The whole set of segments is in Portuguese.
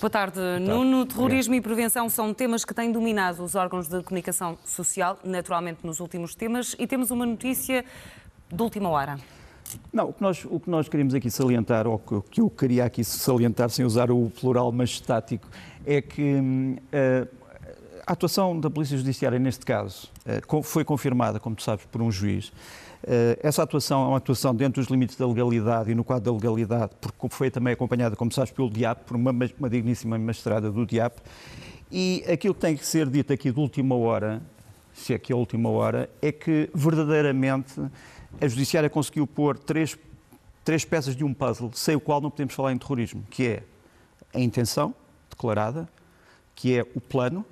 Boa tarde, Boa tarde. Nuno. Terrorismo Obrigado. e prevenção são temas que têm dominado os órgãos de comunicação social, naturalmente nos últimos temas, e temos uma notícia de última hora. Não, o que, nós, o que nós queríamos aqui salientar, ou o que eu queria aqui salientar, sem usar o plural majestático, é que uh, a atuação da Polícia Judiciária, neste caso, uh, foi confirmada, como tu sabes, por um juiz. Eh, essa atuação é uma atuação dentro dos limites da legalidade e no quadro da legalidade, porque foi também acompanhada, como sabes, pelo DIAP, por uma, uma digníssima magistrada do DIAP. E aquilo que tem que ser dito aqui de última hora, se é que é a última hora, é que verdadeiramente a Judiciária conseguiu pôr três, três peças de um puzzle, sem o qual não podemos falar em terrorismo, que é a intenção declarada, que é o plano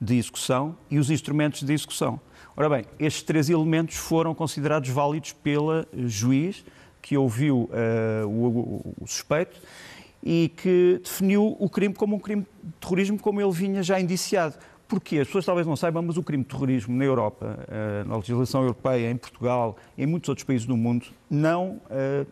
de execução e os instrumentos de execução. Ora bem, estes três elementos foram considerados válidos pela juiz que ouviu uh, o, o, suspeito e que definiu o crime como um crime de terrorismo, como ele vinha já indiciado. Porquê? As pessoas talvez não saibam, mas o crime de terrorismo na Europa, uh, na legislação europeia, em Portugal em muitos outros países do mundo, não uh,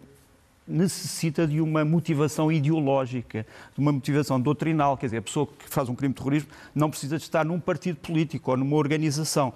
necessita de uma motivação ideológica, de uma motivação doutrinal. Quer dizer, a pessoa que faz um crime de terrorismo não precisa de estar num partido político ou numa organização.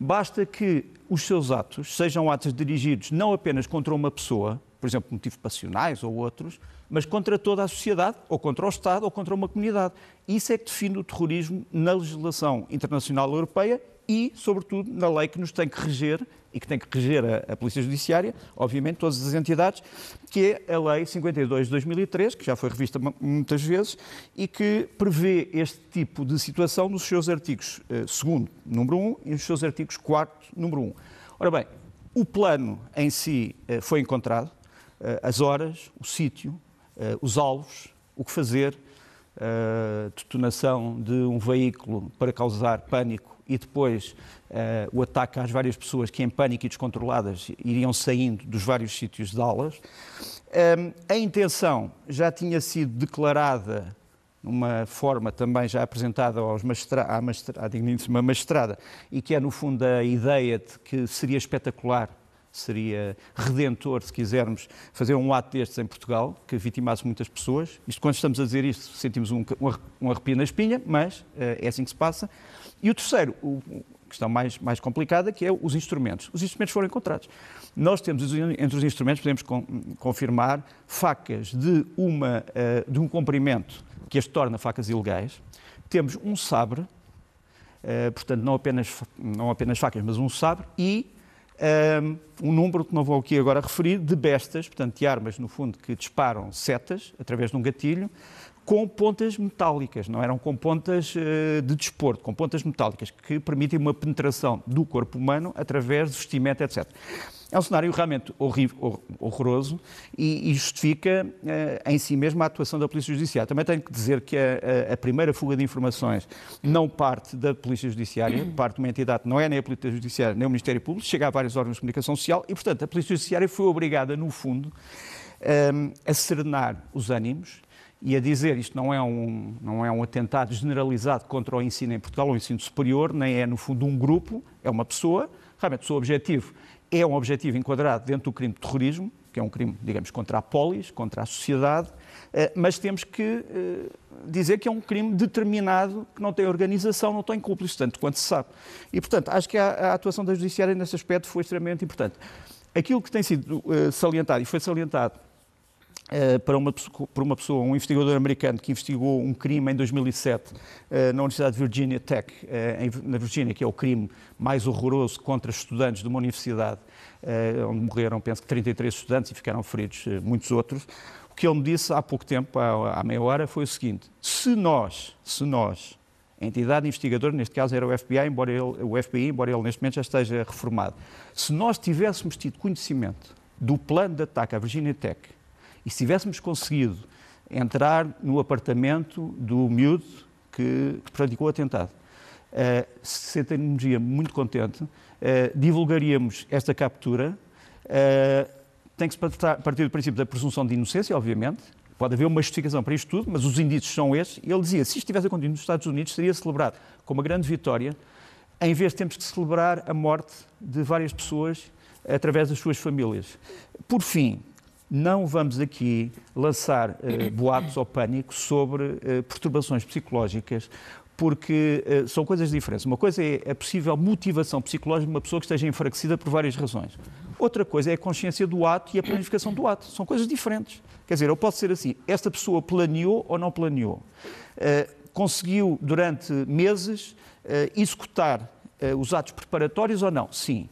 Basta que os seus atos sejam atos dirigidos não apenas contra uma pessoa, por exemplo, motivos passionais ou outros, mas contra toda a sociedade, ou contra o Estado, ou contra uma comunidade. Isso é que define o terrorismo na legislação internacional europeia e, sobretudo, na lei que nos tem que reger e que tem que reger a, a, Polícia Judiciária, obviamente, todas as entidades, que é a Lei 52 de 2003, que já foi revista muitas vezes e que prevê este tipo de situação nos seus artigos 2, uh, número 1, e nos seus artigos 4, número 1. Ora bem, o plano em si uh, foi encontrado, uh, as horas, o sítio, os alvos, o que fazer, detonação de um veículo para causar pânico e depois uh, o ataque às várias pessoas que, em pânico e descontroladas, iriam saindo dos vários sítios de aulas. Um, a intenção já tinha sido declarada numa forma também já apresentada aos magistra à, à digníssima magistrada, e que é, no fundo, a ideia de que seria espetacular seria redentor, se quisermos, fazer um ato destes em Portugal, que vitimasse muitas pessoas. Isto, quando estamos a dizer isto, sentimos um, um arrepio na espinha, mas uh, é assim que se passa. E o terceiro, o, questão mais, mais complicada, que é os instrumentos. Os instrumentos foram encontrados. Nós temos, entre os instrumentos, podemos con confirmar facas de, uma, uh, de um comprimento que as torna facas ilegais. Temos um sabre, uh, portanto, não apenas, não apenas facas, mas um sabre, e um número que não vou aqui agora referir, de bestas, portanto, de armas, no fundo, que disparam setas através de um gatilho, com pontas metálicas, não eram com pontas uh, de desporto, com pontas metálicas, que permitem uma penetração do corpo humano através de vestimenta, etc. É um cenário realmente horrível, horroroso e, justifica uh, em si mesmo a atuação da Polícia Judiciária. Também tenho que dizer que a, a, primeira fuga de informações não parte da Polícia Judiciária, parte de uma entidade, não é nem a Polícia Judiciária nem o Ministério Público, chega a vários órgãos de comunicação social e, portanto, a Polícia Judiciária foi obrigada, no fundo, um, eh, a serenar os ânimos e a dizer isto não é, um, não é um atentado generalizado contra o ensino em Portugal, o ensino superior, nem é, no fundo, um grupo, é uma pessoa. Realmente, o seu objetivo é um objetivo enquadrado dentro do crime de terrorismo, que é um crime, digamos, contra a polis, contra a sociedade, eh, mas temos que eh, dizer que é um crime determinado, que não tem organização, não tem cúmplices, tanto quanto se sabe. E, portanto, acho que a, atuação da Judiciária nesse aspecto foi extremamente importante. Aquilo que tem sido uh, salientado, e foi salientado Uh, para uma, uma pessoa, um investigador americano que investigou um crime em 2007 uh, na Universidade de Virginia Tech, uh, em, na Virgínia, que é o crime mais horroroso contra estudantes de uma universidade, onde morreram, penso que 33 estudantes e ficaram feridos muitos outros. O que ele me disse há pouco tempo, há, há meia hora, foi o seguinte: se nós, se nós, a entidade investigadora, neste caso era o FBI, embora ele, o FBI, embora ele neste momento já esteja reformado, se nós tivéssemos tido conhecimento do plano de ataque à Virginia Tech e se tivéssemos conseguido entrar no apartamento do miúdo que praticou o atentado, uh, se sentaríamos muito contente, uh, divulgaríamos esta captura. Uh, tem que se partir do princípio da presunção de inocência, obviamente. Pode haver uma justificação para isto tudo, mas os indícios são estes. Ele dizia, se isto tivesse acontecido nos Estados Unidos, seria celebrado com uma grande vitória, em vez de termos que celebrar a morte de várias pessoas através das suas famílias. Por fim, não vamos aqui lançar uh, boatos ou pânico sobre uh, perturbações psicológicas, porque uh, são coisas diferentes. Uma coisa é a possível motivação psicológica de uma pessoa que esteja enfraquecida por várias razões. Outra coisa é a consciência do ato e a planificação do ato. São coisas diferentes. Quer dizer, eu posso ser assim: esta pessoa planeou ou não planeou? conseguiu, durante meses, executar os atos preparatórios ou não? Sim.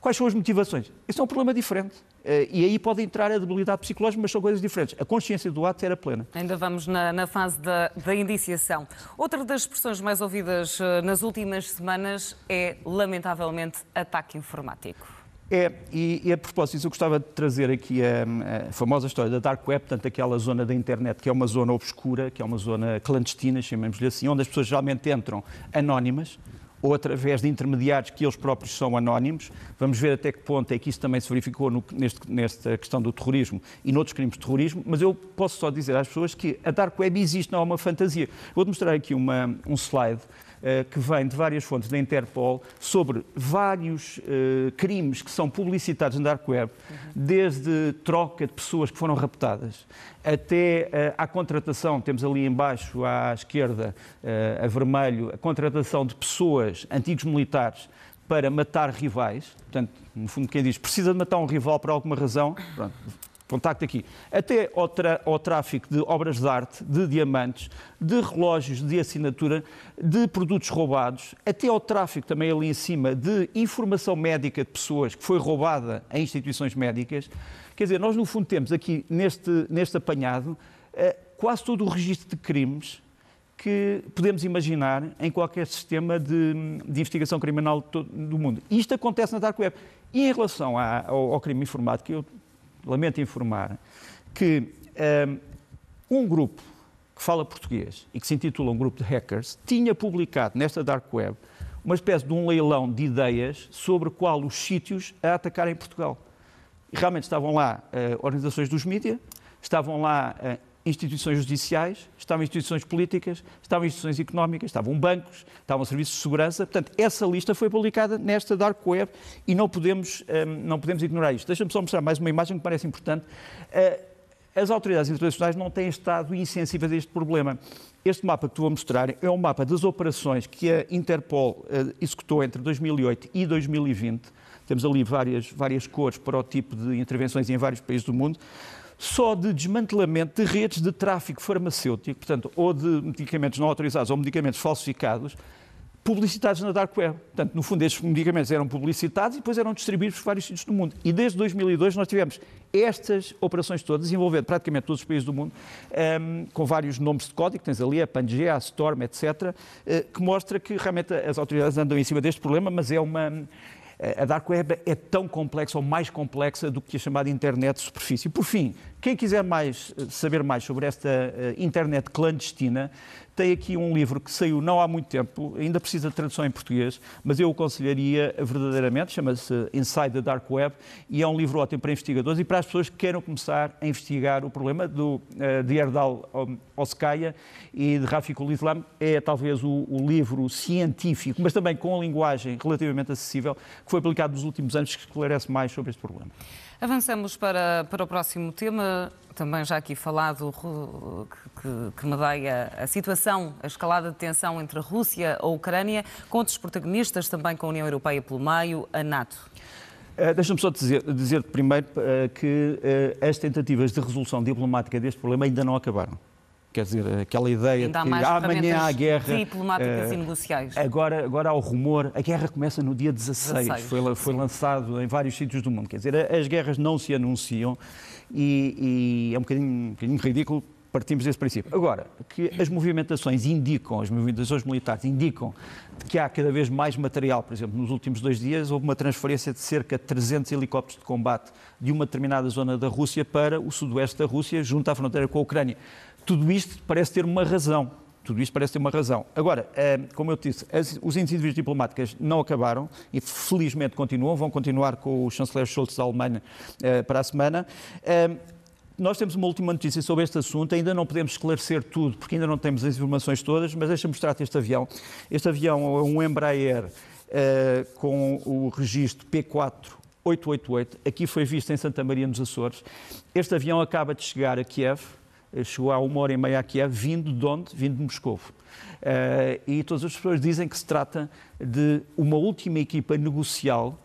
Quais são as motivações? Isso é um problema diferente. Uh, e aí pode entrar a debilidade psicológica, mas são coisas diferentes. A consciência do ato era plena. Ainda vamos na, na fase da, da, indiciação. Outra das expressões mais ouvidas uh, nas últimas semanas é, lamentavelmente, ataque informático. É, e, e, a propósito disso, eu gostava de trazer aqui a, a, famosa história da Dark Web, portanto, aquela zona da internet que é uma zona obscura, que é uma zona clandestina, chamemos-lhe assim, onde as pessoas geralmente entram anónimas, ou através de intermediários que eles próprios são anónimos. Vamos ver até que ponto é que isso também se verificou no, neste, nesta questão do terrorismo e noutros crimes de terrorismo, mas eu posso só dizer às pessoas que a Dark Web existe, não é uma fantasia. Vou-te mostrar aqui uma, um slide que vem de várias fontes da Interpol sobre vários uh, crimes que são publicitados na Dark Web, desde troca de pessoas que foram raptadas até uh, à contratação, temos ali embaixo à esquerda, a vermelho, a contratação de pessoas, antigos militares, para matar rivais. Portanto, no fundo, quem diz precisa de matar um rival por alguma razão, pronto, contacto aqui, até ao, ao, tráfico de obras de arte, de diamantes, de relógios de assinatura, de produtos roubados, até ao tráfico também ali em cima de informação médica de pessoas que foi roubada em instituições médicas. Quer dizer, nós no fundo temos aqui neste, neste apanhado eh, quase todo o registro de crimes que podemos imaginar em qualquer sistema de, de investigação criminal do mundo. Isto acontece na Dark Web. E em relação à, ao, ao crime informático, eu lamento informar que um, um grupo que fala português e que se intitula um grupo de hackers tinha publicado nesta dark web uma espécie de um leilão de ideias sobre qual os sítios a atacar em Portugal. E realmente estavam lá uh, organizações dos mídias, estavam lá uh, instituições judiciais, estavam instituições políticas, estavam instituições económicas, estavam bancos, estavam serviços de segurança. Portanto, essa lista foi publicada nesta Dark Web e não podemos, um, não podemos ignorar isto. Deixa-me só mostrar mais uma imagem que parece importante. Uh, as autoridades internacionais não têm estado insensíveis a este problema. Este mapa que te vou mostrar é um mapa das operações que a Interpol uh, executou entre 2008 e 2020. Temos ali várias, várias cores para o tipo de intervenções em vários países do mundo só de desmantelamento de redes de tráfico farmacêutico, portanto, ou de medicamentos não autorizados ou medicamentos falsificados, publicitados na Dark Web. Portanto, no fundo, estes medicamentos eram publicitados e depois eram distribuídos por vários sítios do mundo. E desde 2002 nós tivemos estas operações todas, envolvendo praticamente todos os países do mundo, um, ehm, com vários nomes de código, tens ali a Pangea, a Storm, etc., eh, que mostra que realmente as autoridades andam em cima deste problema, mas é uma a Dark Web é tão complexa ou mais complexa do que a chamada internet de superfície. Por fim, quem quiser mais, eh, saber mais sobre esta uh, internet clandestina, tem aqui um livro que saiu não há muito tempo, ainda precisa de tradução em português, mas eu o aconselharia verdadeiramente, chama-se Inside the Dark Web, e é um livro ótimo para investigadores e para as pessoas que queiram começar a investigar o problema do, uh, de Erdal Oskaya e de Rafikul Islam. É talvez o, o livro científico, mas também com a linguagem relativamente acessível, que foi publicado nos últimos anos, que esclarece mais sobre este problema. Avançamos para, para o próximo tema, também já aqui falado, que, que medeia a situação, a escalada de tensão entre a Rússia e a Ucrânia, com outros protagonistas, também com a União Europeia pelo meio, a NATO. Uh, Deixa-me só dizer, dizer primeiro uh, que uh, as tentativas de resolução diplomática deste problema ainda não acabaram. Quer dizer, aquela ideia de que amanhã há guerra. Diplomáticas uh, e negociais. Agora, agora há o rumor, a guerra começa no dia 16, 16 foi, foi lançado em vários sítios do mundo. Quer dizer, as guerras não se anunciam e, e é um bocadinho, um bocadinho ridículo partimos desse princípio. Agora, que as movimentações indicam, as movimentações militares indicam que há cada vez mais material, por exemplo, nos últimos dois dias houve uma transferência de cerca de 300 helicópteros de combate de uma determinada zona da Rússia para o sudoeste da Rússia, junto à fronteira com a Ucrânia. Tudo isto parece ter uma razão. Tudo isto parece ter uma razão. Agora, eh, como eu disse, os indivíduos diplomáticos não acabaram e felizmente continuam, vão continuar com o chanceler Scholz da Alemanha eh, para a semana. Eh, nós temos uma última notícia sobre este assunto, ainda não podemos esclarecer tudo, porque ainda não temos as informações todas, mas deixa-me mostrar-te este avião. Este avião é um Embraer com o registro P4 888, aqui foi visto em Santa Maria nos Açores. Este avião acaba de chegar a Kiev, chegou há uma hora e meia a Kiev, vindo de onde? Vindo de Moscou. Uh, e todas as pessoas dizem que se trata de uma última equipa negocial.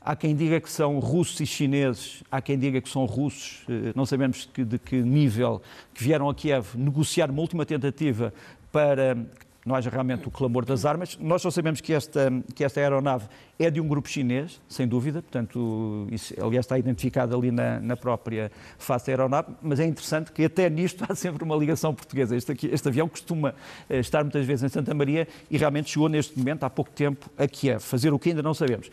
Há quem diga que são russos e chineses, há quem diga que são russos, uh, não sabemos de que nível, que vieram a Kiev negociar uma última tentativa para não haja realmente o clamor das armas. Nós só sabemos que esta, que esta aeronave é de um grupo chinês, sem dúvida, portanto, isso, aliás, está identificado ali na, na própria face da aeronave, mas é interessante que até nisto há sempre uma ligação portuguesa. Este, aqui, este avião costuma eh, estar muitas vezes em Santa Maria e realmente chegou neste momento, há pouco tempo, a Kiev, fazer o que ainda não sabemos.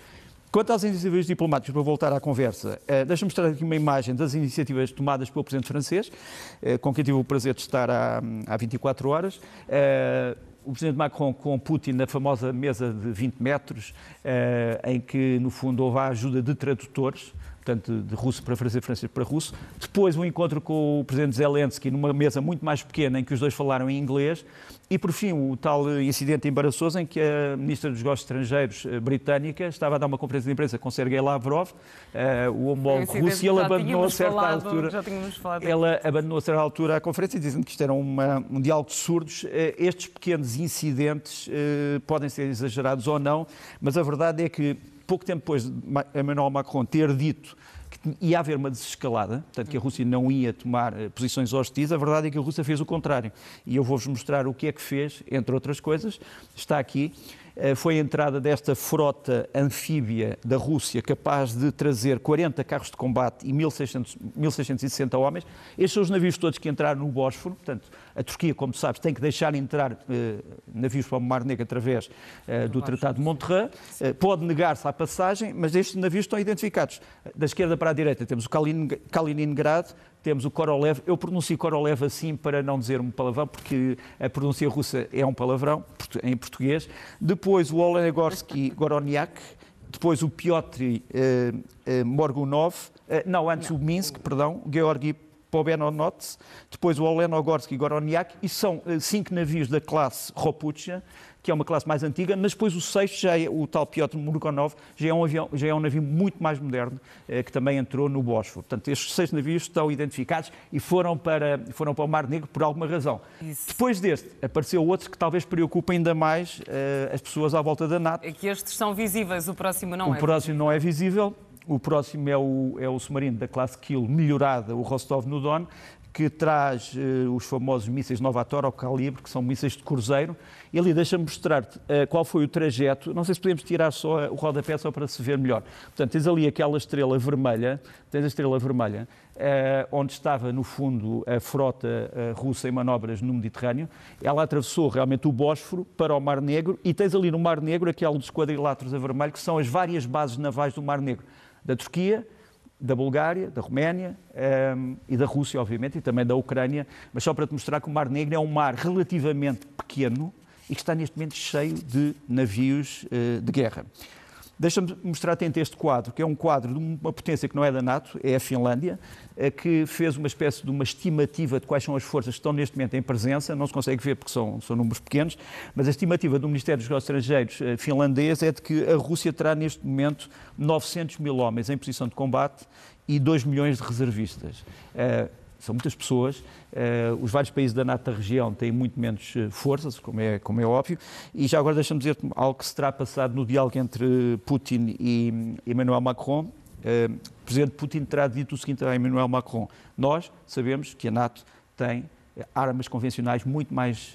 Quanto às iniciativas diplomáticas, para voltar à conversa, uh, deixa-me mostrar aqui uma imagem das iniciativas tomadas pelo Presidente francês, uh, com quem tive o prazer de estar há, há 24 horas. Uh, o presidente Macron com Putin na famosa mesa de 20 metros, eh, em que, no fundo, houve a ajuda de tradutores, portanto, de russo para francês, francês para russo. Depois, um encontro com o presidente Zelensky numa mesa muito mais pequena, em que os dois falaram em inglês. E, por fim, o tal incidente embaraçoso em que a ministra dos Negócios Estrangeiros eh, britânica estava a dar uma conferência de imprensa com Sergei Lavrov, uh, o homólogo russo, e ele abandonou a certa falado, altura. Ela abandonou a certa altura a conferência, dizendo que isto era uma, um diálogo de surdos. Uh, estes pequenos incidentes uh, podem ser exagerados ou não, mas a verdade é que pouco tempo depois de Emmanuel Macron ter dito que ia haver uma desescalada, portanto que a Rússia não ia tomar eh, posições hostis, a verdade é que a Rússia fez o contrário. E eu vou-vos mostrar o que é que fez, entre outras coisas. Está aqui. Eh, foi a entrada desta frota anfíbia da Rússia capaz de trazer 40 carros de combate e 1600, 1660 homens. Estes são os navios todos que entraram no Bósforo. Portanto, a Turquia, como sabes, tem que deixar entrar eh, navios para o Mar Negro através eh, do Tratado de Monterrey. Eh, pode negar-se à passagem, mas estes navios estão identificados. Da esquerda para a direita temos o Kaliningrad, temos o Korolev. Eu pronuncio Korolev assim para não dizer um palavrão, porque a pronúncia russa é um palavrão em português. Depois o Olenegorski Goroniak, depois o Piotr eh, Morgunov, não, antes não. o Minsk, perdão, Georgi Pobenonots, depois o Olenogorski Goroniak, e são eh, cinco navios da classe Ropucha, que é uma classe mais antiga, mas depois o sexto, já é, o tal Piotr Murgonov, já é um, avião, já é um navio muito mais moderno, eh, que também entrou no Bósforo. Portanto, estes seis navios estão identificados e foram para, foram para o Mar Negro por alguma razão. Isso. Depois deste, apareceu outro que talvez preocupe ainda mais eh, as pessoas à volta da NATO. É que estes são visíveis, o próximo não o é. O próximo não é visível. O próximo é o, é o submarino da classe Kiel melhorada, o Rostov no Don, que traz uh, os famosos mísseis Novator ao calibre, que são mísseis de cruzeiro. E ali deixa-me mostrar-te uh, qual foi o trajeto. Não sei se podemos tirar só o rodapé só para se ver melhor. Portanto, tens ali aquela estrela vermelha, tens a estrela vermelha, uh, onde estava, no fundo, a frota russa em manobras no Mediterrâneo. Ela atravessou realmente o Bósforo para o Mar Negro e tens ali no Mar Negro aqueles quadriláteros a vermelho, que são as várias bases navais do Mar Negro, da Turquia, da Bulgária, da Roménia um, ehm, e da Rússia, obviamente, e também da Ucrânia, mas só para te mostrar que o Mar Negro é um mar relativamente pequeno e que está neste momento cheio de navios uh, de guerra. Deixa-me mostrar-te este quadro, que é um quadro de uma potência que não é da NATO, é a Finlândia, eh, que fez uma espécie de uma estimativa de quais são as forças que estão neste momento em presença. Não se consegue ver porque são, são números pequenos, mas a estimativa do Ministério dos Negócios Estrangeiros eh, finlandês é de que a Rússia terá neste momento 900 mil homens em posição de combate e 2 milhões de reservistas. São muitas pessoas. Uh, os vários países da NATO da região têm muito menos uh, forças, como é, como é óbvio. E já agora deixa-me dizer algo que se terá passado no diálogo entre Putin e Emmanuel Macron. Uh, o presidente Putin terá dito o seguinte a Emmanuel Macron: Nós sabemos que a NATO tem armas convencionais muito mais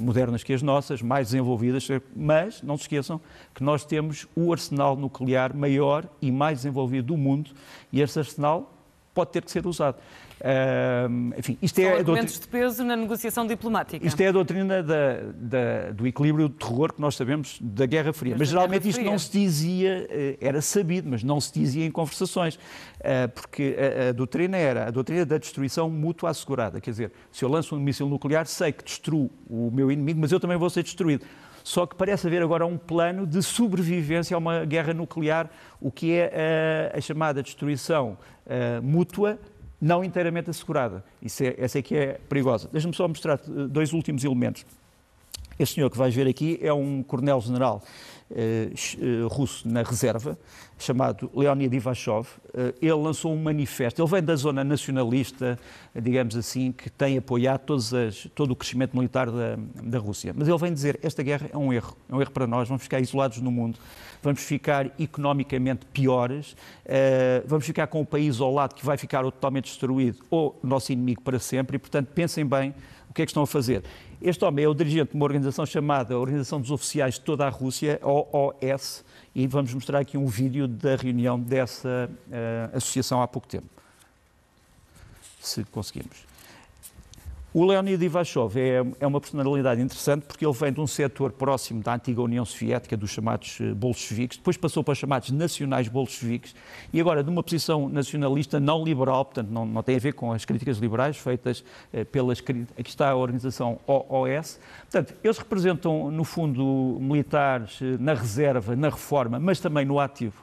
modernas que as nossas, mais desenvolvidas, mas não se esqueçam que nós temos o arsenal nuclear maior e mais desenvolvido do mundo e esse arsenal pode ter que ser usado. Uh, enfim, isto São é argumentos de peso na negociação diplomática. Isto é a doutrina da, da, do equilíbrio de terror que nós sabemos da Guerra Fria. Mas, mas geralmente isto não se dizia, eh, era sabido, mas não se dizia em conversações, uh, porque a, a, doutrina era a doutrina da destruição mútua assegurada. Quer dizer, se eu lanço um míssil nuclear, sei que destruo o meu inimigo, mas eu também vou ser destruído. Só que parece haver agora um plano de sobrevivência a uma guerra nuclear, o que é a, a chamada destruição uh, mútua não inteiramente assegurada. Isso é, essa é que é perigosa. Deixa-me só mostrar dois últimos elementos. Este senhor que vais ver aqui é um coronel-general eh, russo na reserva, chamado Leonid Ivashov. Eh, ele lançou um manifesto. Ele vem da zona nacionalista, digamos assim, que tem apoiado as, todo o crescimento militar da, da Rússia. Mas ele vem dizer: esta guerra é um erro, é um erro para nós, vamos ficar isolados no mundo, vamos ficar economicamente piores, vamos ficar com o país ao lado que vai ficar totalmente destruído ou nosso inimigo para sempre. E, portanto, pensem bem o que é que estão a fazer. Este homem é o dirigente de uma organização chamada Organização dos Oficiais de toda a Rússia, OOS, e vamos mostrar aqui um vídeo da reunião dessa uh, associação há pouco tempo. Se conseguimos. O Leonid Ivashov é, é, uma personalidade interessante porque ele vem de um setor próximo da antiga União Soviética, dos chamados eh, bolcheviques, depois passou para os chamados nacionais bolcheviques e agora de uma posição nacionalista não liberal, portanto não, não tem a ver com as críticas liberais feitas eh, pelas... Aqui está a organização OOS. Portanto, eles representam, no fundo, militares eh, na reserva, na reforma, mas também no ativo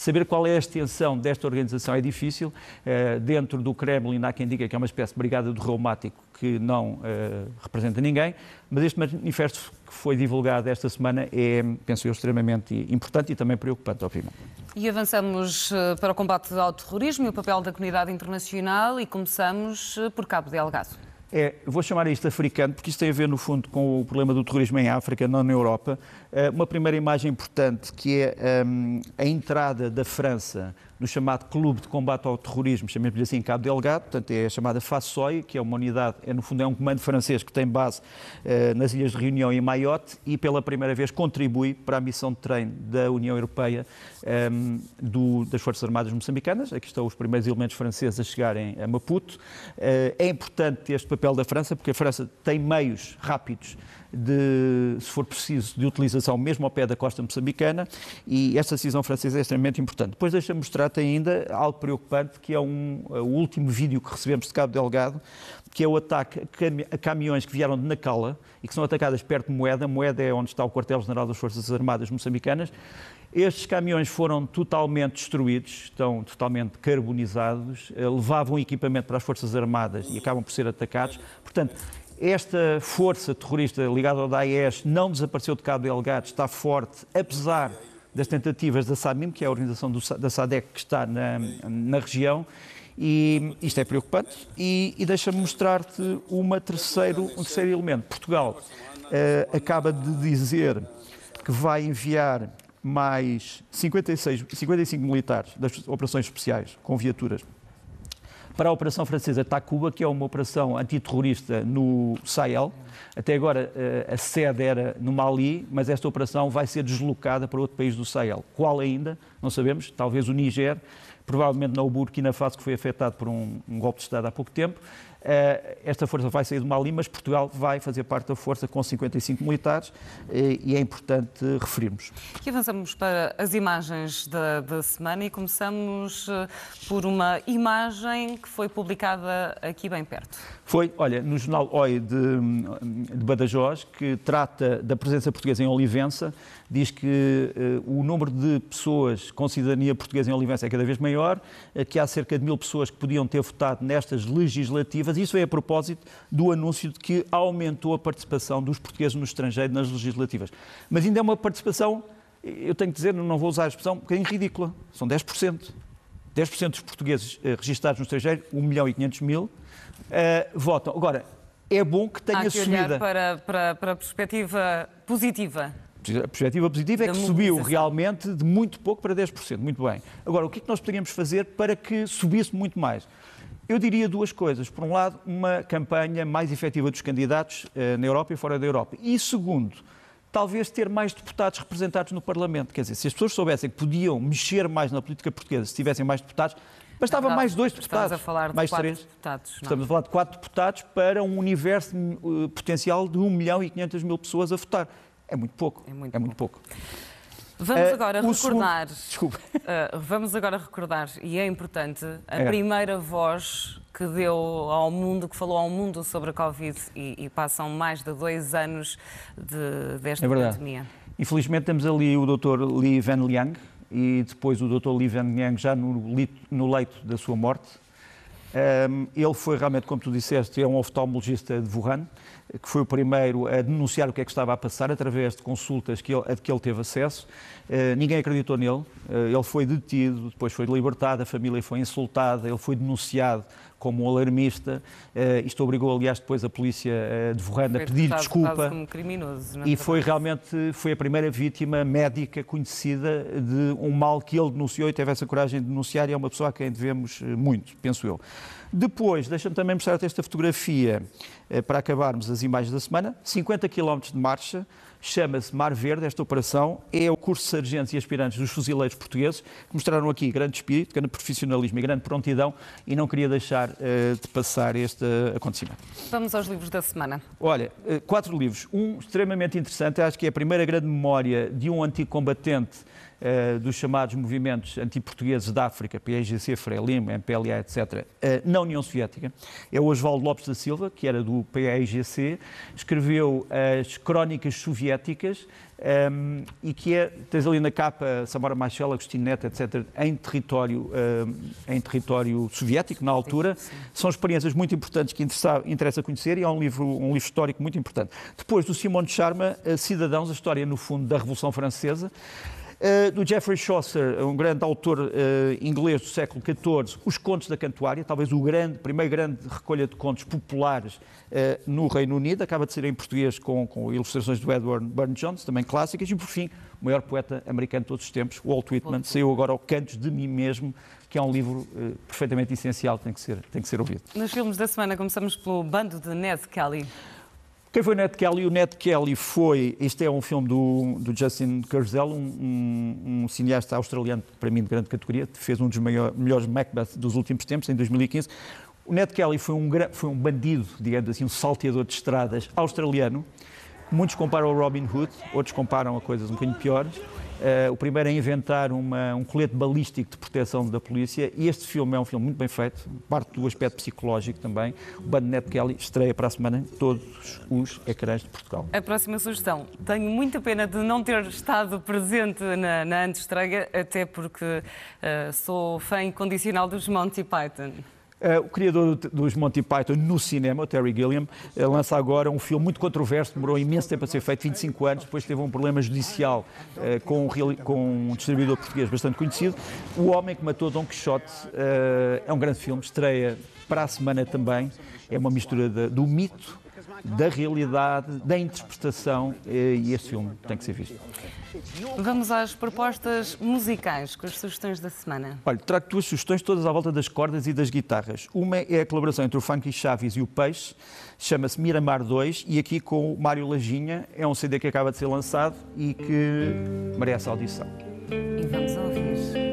Saber qual é a extensão desta organização é difícil. Eh, dentro do Kremlin há quem diga que é uma espécie de brigada do reumático que não uh, representa ninguém, mas este manifesto que foi divulgado esta semana é, penso eu, extremamente importante e também preocupante, obviamente. E avançamos eh, para o combate ao terrorismo e o papel da comunidade internacional e começamos por Cabo Delgado. É, vou chamar isto africano, porque isto tem a ver, no fundo, com o problema do terrorismo em África, não na Europa. Eh, uma primeira imagem importante, que é um, ehm, a entrada da França no chamado Clube de Combate ao Terrorismo, chamemos-lhe assim, Cabo Delgado, portanto é a chamada FASOI, que é uma unidade, é, no fundo é um comando francês que tem base uh, nas Ilhas de Reunião e Maiote e pela primeira vez contribui para a missão de treino da União Europeia ehm, do, das Forças Armadas moçambicanas. Aqui estão os primeiros elementos franceses a chegarem a Maputo. Uh, é importante este papel da França, porque a França tem meios rápidos de, se for preciso, de utilização mesmo ao pé da costa moçambicana e esta decisão francesa é extremamente importante. Depois deixa-me mostrar-te ainda algo preocupante, que é um, o último vídeo que recebemos de Cabo Delgado, que é o ataque a caminhões que vieram de Nacala e que são atacadas perto de Moeda. Moeda é onde está o quartel-general das Forças Armadas moçambicanas. Estes caminhões foram totalmente destruídos, estão totalmente carbonizados, eh, levavam equipamento para as Forças Armadas e acabam por ser atacados. Portanto, esta força terrorista ligada ao Daesh não desapareceu de Cabo Delgado, está forte, apesar das tentativas da SAMIM, que é a organização do, da SADEC que está na, na região, e isto é preocupante. E, e deixa-me mostrar-te um terceiro elemento. Portugal uh, acaba de dizer que vai enviar mais 56, 55 militares das operações especiais com viaturas para a Operação Francesa Tacuba, que é uma operação antiterrorista no Sahel. Até agora eh, a sede era no Mali, mas esta operação vai ser deslocada para outro país do Sahel. Qual ainda? Não sabemos, talvez o Níger, provavelmente não o Burkina Faso, que foi afetado por um, um golpe de Estado há pouco tempo. Eh, esta força vai sair do Mali, mas Portugal vai fazer parte da força com 55 militares eh, e é importante referirmos. E avançamos para as imagens da, da semana e começamos eh, por uma imagem que foi publicada aqui bem perto. Foi, olha, no jornal OI de, de Badajoz, que trata da presença portuguesa em Olivença, diz que uh, o número de pessoas com cidadania portuguesa em Olivença é cada vez maior, uh, que há cerca de mil pessoas que podiam ter votado nestas legislativas. Isso é a propósito do anúncio de que aumentou a participação dos portugueses no estrangeiro nas legislativas. Mas ainda é uma participação, eu tenho que dizer, não vou usar a expressão, um bocadinho ridícula. São 10%. 10% dos portugueses uh, registados no estrangeiro, 1 milhão e 500 mil, votam. Agora, é bom que tenha Há que. Olhar para, para, para a perspectiva positiva. A perspectiva positiva é que subiu realmente de muito pouco para 10%. Muito bem. Agora, o que é que nós poderíamos fazer para que subisse muito mais? Eu diria duas coisas. Por um lado, uma campanha mais efetiva dos candidatos eh, na Europa e fora da Europa. E segundo, talvez ter mais deputados representados no Parlamento. Quer dizer, se as pessoas soubessem que podiam mexer mais na política portuguesa, se tivessem mais deputados, bastava verdade, mais dois deputados. Estamos a falar de mais quatro três. deputados. Não? Estamos a falar de quatro deputados para um universo uh, potencial de 1 milhão e 500 mil pessoas a votar. É muito pouco. É muito, é muito pouco. Vamos uh, agora recordar. Segundo... Desculpa. Uh, vamos agora recordar, e é importante, a é. primeira voz que deu ao mundo, que falou ao mundo sobre a Covid e, e passam mais de dois anos de, desta é pandemia. Infelizmente temos ali o Dr. Li Wenliang e depois o Dr. Li Wenliang já no, no leito da sua morte. Um, ele foi realmente, como tu disseste, é um oftalmologista de Wuhan, que foi o primeiro a denunciar o que é que estava a passar através de consultas que ele, a que ele teve acesso. Uh, ninguém acreditou nele. Uh, ele foi detido, depois foi libertado, a família foi insultada, ele foi denunciado como um alarmista. Uh, isto obrigou, aliás, depois a polícia de Wuhan a pedir desculpa. Como criminoso, e foi realmente foi a primeira vítima médica conhecida de um mal que ele denunciou e teve essa coragem de denunciar e é uma pessoa a quem devemos muito, penso eu. Depois, deixa-me também mostrar-te esta fotografia eh, para acabarmos as imagens da semana. 50 km de marcha, chama-se Mar Verde, esta operação. É o curso de sargentos e aspirantes dos fuzileiros portugueses, que mostraram aqui grande espírito, grande profissionalismo e grande prontidão e não queria deixar uh, de passar este acontecimento. Vamos aos livros da semana. Olha, quatro livros. Um extremamente interessante, acho que é a primeira grande memória de um antigo combatente uh, dos chamados movimentos antiportugueses da África, PAIGC, Frelimo, MPLA, etc., uh, eh, na União Soviética. É o Oswaldo Lopes da Silva, que era do PAIGC, escreveu as Crónicas Soviéticas, um, ehm, e que é, tens ali na capa Samora Machel, Agostinho Neto, etc., em território, um, em território soviético, na altura. Sim, sim. São experiências muito importantes que interessa, interessa conhecer e é um livro, um livro histórico muito importante. Depois, do Simone de Charma, Cidadãos, a história, no fundo, da Revolução Francesa. Uh, do Geoffrey Chaucer, um grande autor uh, inglês do século XIV, Os Contos da Cantuária, talvez o grande, primeiro grande recolha de contos populares uh, no Reino Unido, acaba de ser em português com, com ilustrações do Edward Burne-Jones, também clássicas, e por fim, o maior poeta americano de todos os tempos, Walt Whitman, saiu agora ao Cantos de Mim Mesmo, que é um livro perfeitamente essencial, tem que, ser, tem que ser ouvido. Nos filmes da semana começamos pelo Bando de Ned Kelly. Quem foi o Ned Kelly? O Ned Kelly foi. Este é um filme do, do Justin Kurzel, um, um, um, cineasta australiano, para mim, de grande categoria, que fez um dos maior, melhores Macbeth dos últimos tempos, em 2015. O Ned Kelly foi um, foi um bandido, digamos assim, um salteador de estradas australiano. Muitos comparam ao Robin Hood, outros comparam a coisas um bocadinho piores. Uh, o primeiro a inventar uma, um colete balístico de proteção da polícia e este filme é um filme muito bem feito, parte do aspecto psicológico também. O Bandnet Kelly estreia para a semana em todos os ecrãs de Portugal. A próxima sugestão. Tenho muita pena de não ter estado presente na, na antestreia, até porque uh, sou fã incondicional dos Monty Python. Uh, o criador dos Monty Python no cinema, o Terry Gilliam, uh, lança agora um filme muito controverso, demorou imenso tempo a ser feito, 25 anos, depois teve um problema judicial uh, com, um, distribuidor português bastante conhecido. O Homem que Matou Don Quixote é um grande filme, estreia para a semana também. É uma mistura do mito da realidade, da interpretação eh, e este filme tem que ser visto. Vamos às propostas musicais, com as sugestões da semana. Olha, trago duas sugestões todas à volta das cordas e das guitarras. Uma é a colaboração entre o Funky Chaves e o Peixe, chama-se Miramar 2 e aqui com o Mário Lajinha, é um CD que acaba de ser lançado e que merece audição. E vamos ouvir.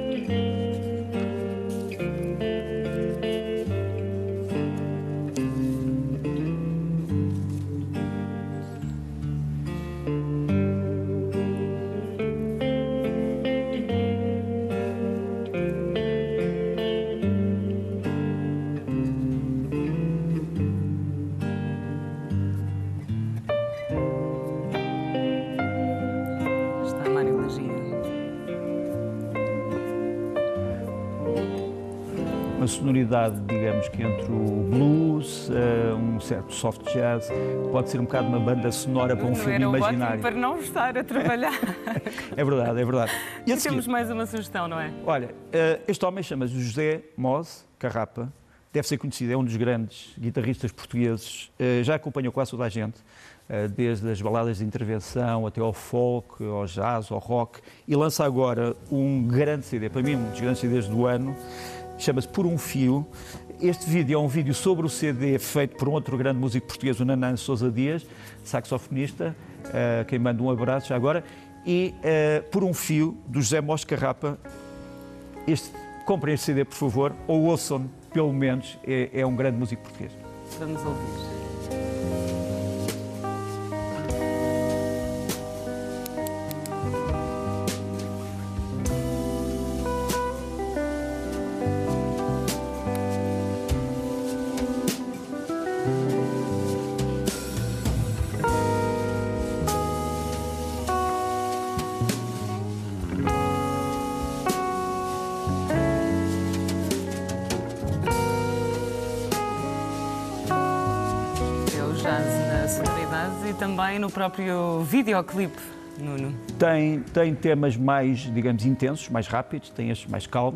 Uma sonoridade, digamos que entre o blues, uh, um certo soft jazz, pode ser um bocado uma banda sonora para um filme era imaginário. para não estar a trabalhar. é verdade, é verdade. E, e temos mais uma sugestão, não é? Olha, uh, este homem chama-se José Mose Carrapa, deve ser conhecido, é um dos grandes guitarristas portugueses, uh, já acompanhou quase toda a gente desde as baladas de intervenção até ao folk, ao jazz, ao rock, e lança agora um grande CD, para mim um dos grandes CDs do ano, chama-se Por um Fio. Este vídeo é um vídeo sobre o CD feito por um outro grande músico português, o Nanan Sousa Dias, saxofonista, uh, quem manda um abraço já agora, e uh, Por um Fio, do José Mos Carrapa. Este, comprem este CD, por favor, ou ouçam, pelo menos, é, é um grande músico português. Vamos ouvir. Próprio videoclipe, Nuno. Tem, tem temas mais, digamos, intensos, mais rápidos, tem estes mais calmos.